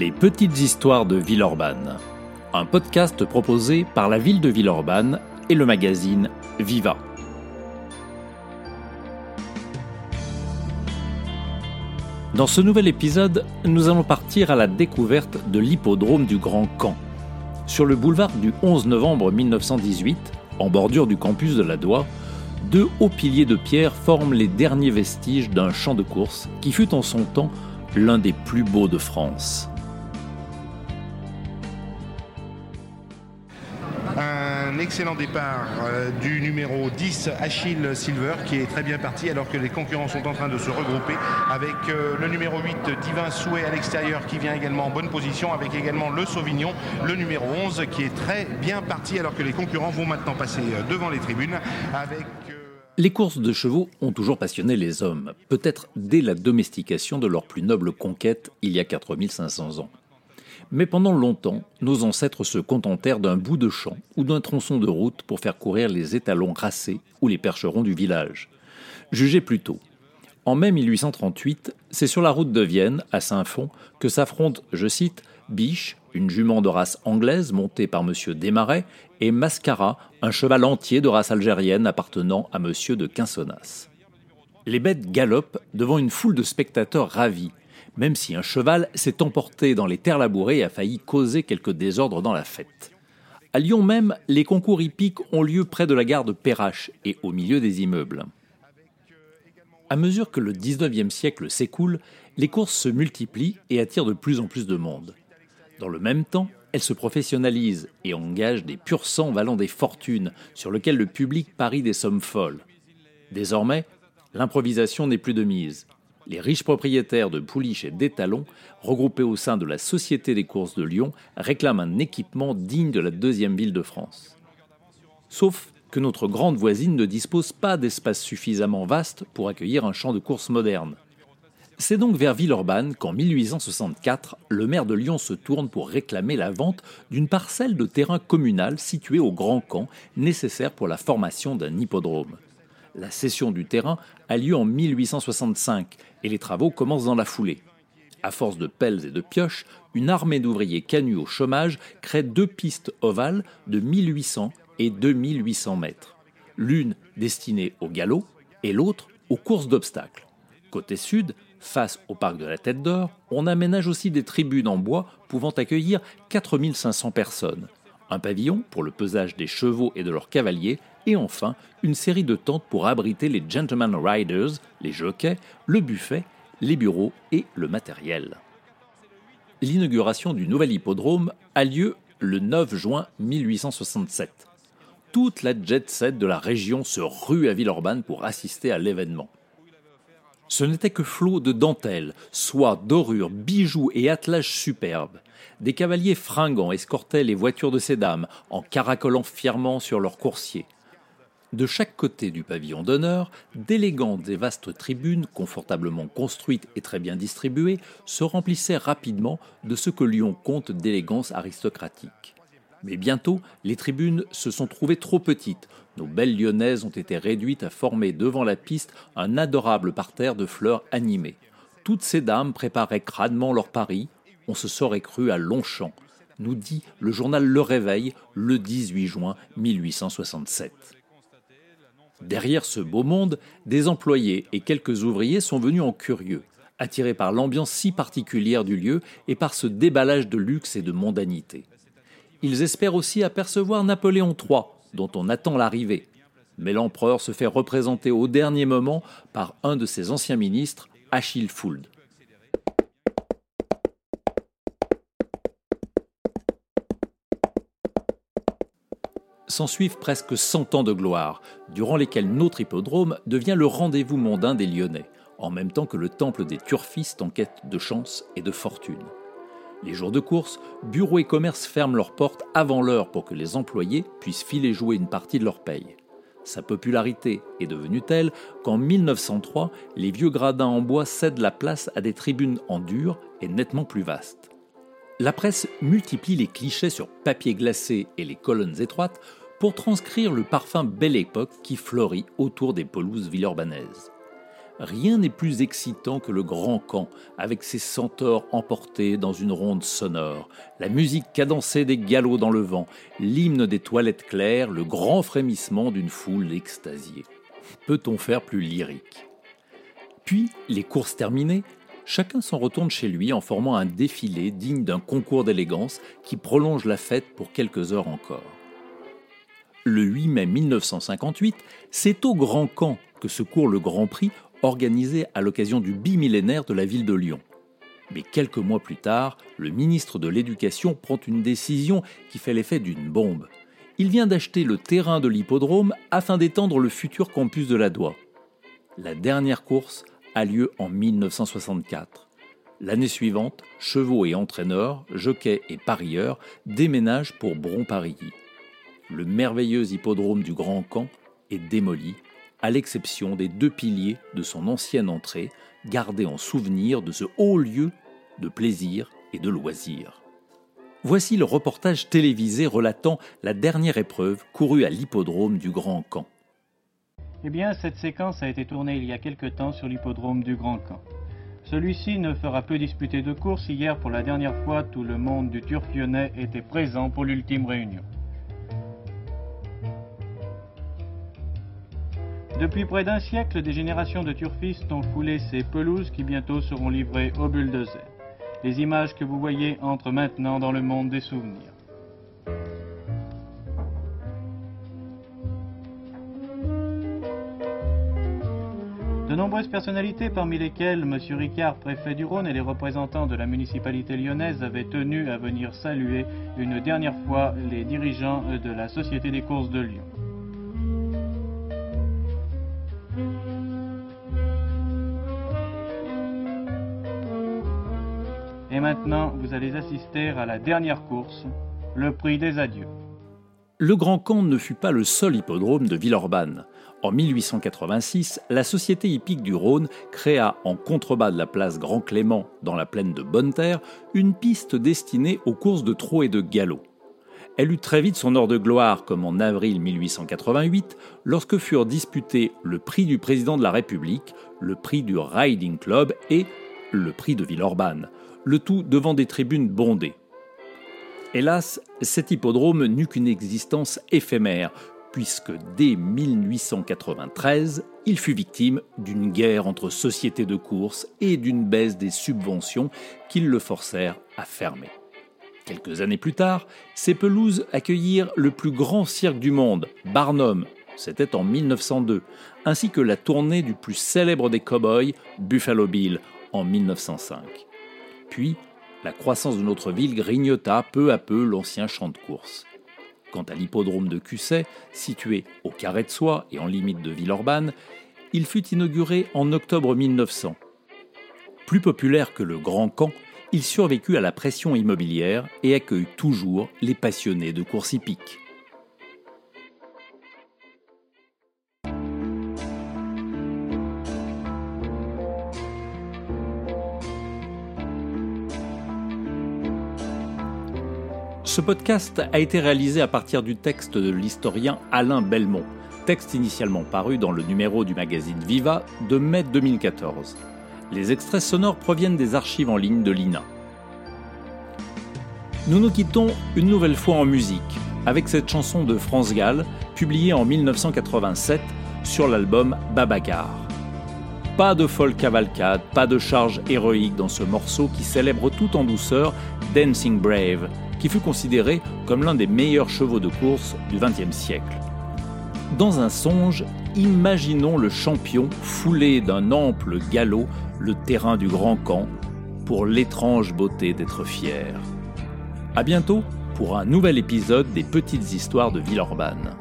Les petites histoires de Villeurbanne. Un podcast proposé par la ville de Villeurbanne et le magazine Viva. Dans ce nouvel épisode, nous allons partir à la découverte de l'hippodrome du Grand Camp. Sur le boulevard du 11 novembre 1918, en bordure du campus de la Doua, deux hauts piliers de pierre forment les derniers vestiges d'un champ de course qui fut en son temps l'un des plus beaux de France. Excellent départ euh, du numéro 10, Achille Silver, qui est très bien parti alors que les concurrents sont en train de se regrouper avec euh, le numéro 8, Divin Souhait à l'extérieur, qui vient également en bonne position, avec également le Sauvignon, le numéro 11, qui est très bien parti alors que les concurrents vont maintenant passer euh, devant les tribunes. Les courses de chevaux ont toujours passionné les hommes, peut-être dès la domestication de leur plus noble conquête il y a 4500 ans. Mais pendant longtemps, nos ancêtres se contentèrent d'un bout de champ ou d'un tronçon de route pour faire courir les étalons racés ou les percherons du village. Jugez plutôt. En mai 1838, c'est sur la route de Vienne, à Saint-Fond, que s'affrontent, je cite, Biche, une jument de race anglaise montée par M. Desmarais, et Mascara, un cheval entier de race algérienne appartenant à M. de Quinsonnas. Les bêtes galopent devant une foule de spectateurs ravis, même si un cheval s'est emporté dans les terres labourées et a failli causer quelques désordres dans la fête. À Lyon même, les concours hippiques ont lieu près de la gare de Perrache et au milieu des immeubles. À mesure que le 19e siècle s'écoule, les courses se multiplient et attirent de plus en plus de monde. Dans le même temps, elles se professionnalisent et engagent des purs sangs valant des fortunes sur lesquels le public parie des sommes folles. Désormais, l'improvisation n'est plus de mise les riches propriétaires de pouliches et d'étalons, regroupés au sein de la Société des courses de Lyon, réclament un équipement digne de la deuxième ville de France. Sauf que notre grande voisine ne dispose pas d'espace suffisamment vaste pour accueillir un champ de courses moderne. C'est donc vers Villeurbanne qu'en 1864, le maire de Lyon se tourne pour réclamer la vente d'une parcelle de terrain communal située au Grand Camp, nécessaire pour la formation d'un hippodrome. La cession du terrain a lieu en 1865 et les travaux commencent dans la foulée. À force de pelles et de pioches, une armée d'ouvriers canus au chômage crée deux pistes ovales de 1800 et 2800 mètres. L'une destinée au galop et l'autre aux courses d'obstacles. Côté sud, face au parc de la Tête d'Or, on aménage aussi des tribunes en bois pouvant accueillir 4500 personnes. Un pavillon pour le pesage des chevaux et de leurs cavaliers et enfin une série de tentes pour abriter les gentlemen riders, les jockeys, le buffet, les bureaux et le matériel. L'inauguration du nouvel hippodrome a lieu le 9 juin 1867. Toute la jet set de la région se rue à Villeurbanne pour assister à l'événement. Ce n'était que flot de dentelles, soie, dorures, bijoux et attelages superbes. Des cavaliers fringants escortaient les voitures de ces dames en caracolant fièrement sur leurs coursiers. De chaque côté du pavillon d'honneur, d'élégantes et vastes tribunes, confortablement construites et très bien distribuées, se remplissaient rapidement de ce que Lyon compte d'élégance aristocratique. Mais bientôt, les tribunes se sont trouvées trop petites. Nos belles lyonnaises ont été réduites à former devant la piste un adorable parterre de fleurs animées. Toutes ces dames préparaient crânement leur pari. On se serait cru à Longchamp, nous dit le journal Le Réveil le 18 juin 1867. Derrière ce beau monde, des employés et quelques ouvriers sont venus en curieux, attirés par l'ambiance si particulière du lieu et par ce déballage de luxe et de mondanité. Ils espèrent aussi apercevoir Napoléon III, dont on attend l'arrivée. Mais l'empereur se fait représenter au dernier moment par un de ses anciens ministres, Achille Fould. S'ensuivent presque 100 ans de gloire, durant lesquels notre hippodrome devient le rendez-vous mondain des Lyonnais, en même temps que le temple des turfistes en quête de chance et de fortune. Les jours de course, bureaux et commerces ferment leurs portes avant l'heure pour que les employés puissent filer jouer une partie de leur paye. Sa popularité est devenue telle qu'en 1903, les vieux gradins en bois cèdent la place à des tribunes en dur et nettement plus vastes. La presse multiplie les clichés sur papier glacé et les colonnes étroites pour transcrire le parfum Belle Époque qui fleurit autour des pelouses villeurbanaises. Rien n'est plus excitant que le grand camp, avec ses centaures emportés dans une ronde sonore, la musique cadencée des galops dans le vent, l'hymne des toilettes claires, le grand frémissement d'une foule extasiée. Peut-on faire plus lyrique? Puis, les courses terminées, chacun s'en retourne chez lui en formant un défilé digne d'un concours d'élégance qui prolonge la fête pour quelques heures encore. Le 8 mai 1958, c'est au Grand Camp que se court le Grand Prix organisé à l'occasion du bimillénaire de la ville de Lyon. Mais quelques mois plus tard, le ministre de l'Éducation prend une décision qui fait l'effet d'une bombe. Il vient d'acheter le terrain de l'hippodrome afin d'étendre le futur campus de la Doua. La dernière course a lieu en 1964. L'année suivante, chevaux et entraîneurs, jockeys et parieurs déménagent pour Bron-Parilly. Le merveilleux hippodrome du Grand Camp est démoli à l'exception des deux piliers de son ancienne entrée, gardés en souvenir de ce haut lieu de plaisir et de loisir. Voici le reportage télévisé relatant la dernière épreuve courue à l'hippodrome du Grand Camp. Eh bien, cette séquence a été tournée il y a quelque temps sur l'hippodrome du Grand Camp. Celui-ci ne fera plus disputer de course. Hier, pour la dernière fois, tout le monde du Turf lyonnais était présent pour l'ultime réunion. Depuis près d'un siècle, des générations de turfistes ont foulé ces pelouses qui bientôt seront livrées au bulldozer. Les images que vous voyez entrent maintenant dans le monde des souvenirs. De nombreuses personnalités, parmi lesquelles M. Ricard, préfet du Rhône, et les représentants de la municipalité lyonnaise, avaient tenu à venir saluer une dernière fois les dirigeants de la Société des courses de Lyon. Maintenant, vous allez assister à la dernière course, le prix des adieux. Le Grand Camp ne fut pas le seul hippodrome de Villeurbanne. En 1886, la Société hippique du Rhône créa en contrebas de la place Grand Clément, dans la plaine de Bonneterre, une piste destinée aux courses de trot et de galop. Elle eut très vite son heure de gloire, comme en avril 1888, lorsque furent disputés le prix du président de la République, le prix du Riding Club et le prix de Villeurbanne, le tout devant des tribunes bondées. Hélas, cet hippodrome n'eut qu'une existence éphémère, puisque dès 1893, il fut victime d'une guerre entre sociétés de course et d'une baisse des subventions qui le forcèrent à fermer. Quelques années plus tard, ces pelouses accueillirent le plus grand cirque du monde, Barnum, c'était en 1902, ainsi que la tournée du plus célèbre des cow-boys, Buffalo Bill, en 1905. Puis, la croissance de notre ville grignota peu à peu l'ancien champ de course. Quant à l'hippodrome de Cusset, situé au carré de soie et en limite de Villeurbanne, il fut inauguré en octobre 1900. Plus populaire que le Grand Camp, il survécut à la pression immobilière et accueille toujours les passionnés de course hippique. Ce podcast a été réalisé à partir du texte de l'historien Alain Belmont, texte initialement paru dans le numéro du magazine Viva de mai 2014. Les extraits sonores proviennent des archives en ligne de l'INA. Nous nous quittons une nouvelle fois en musique avec cette chanson de France Gall publiée en 1987 sur l'album Babacar. Pas de folle cavalcade, pas de charge héroïque dans ce morceau qui célèbre tout en douceur Dancing Brave, qui fut considéré comme l'un des meilleurs chevaux de course du XXe siècle. Dans un songe, imaginons le champion foulé d'un ample galop le terrain du grand camp pour l'étrange beauté d'être fier. À bientôt pour un nouvel épisode des petites histoires de Villeurbanne.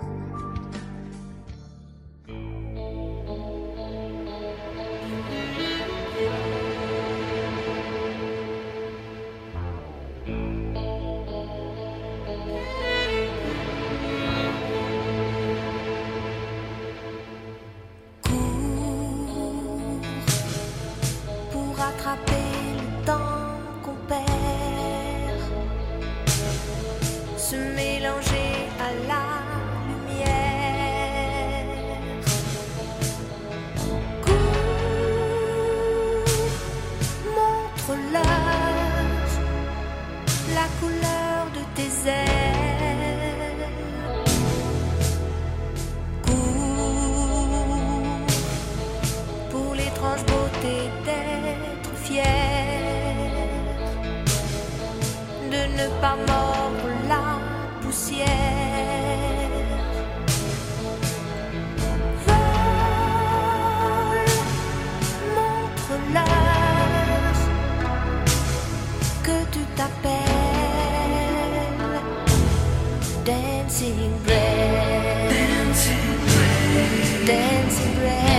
Ne pas mordre la poussière. Que tu t'appelles Dancing Bread. Dancing Bread.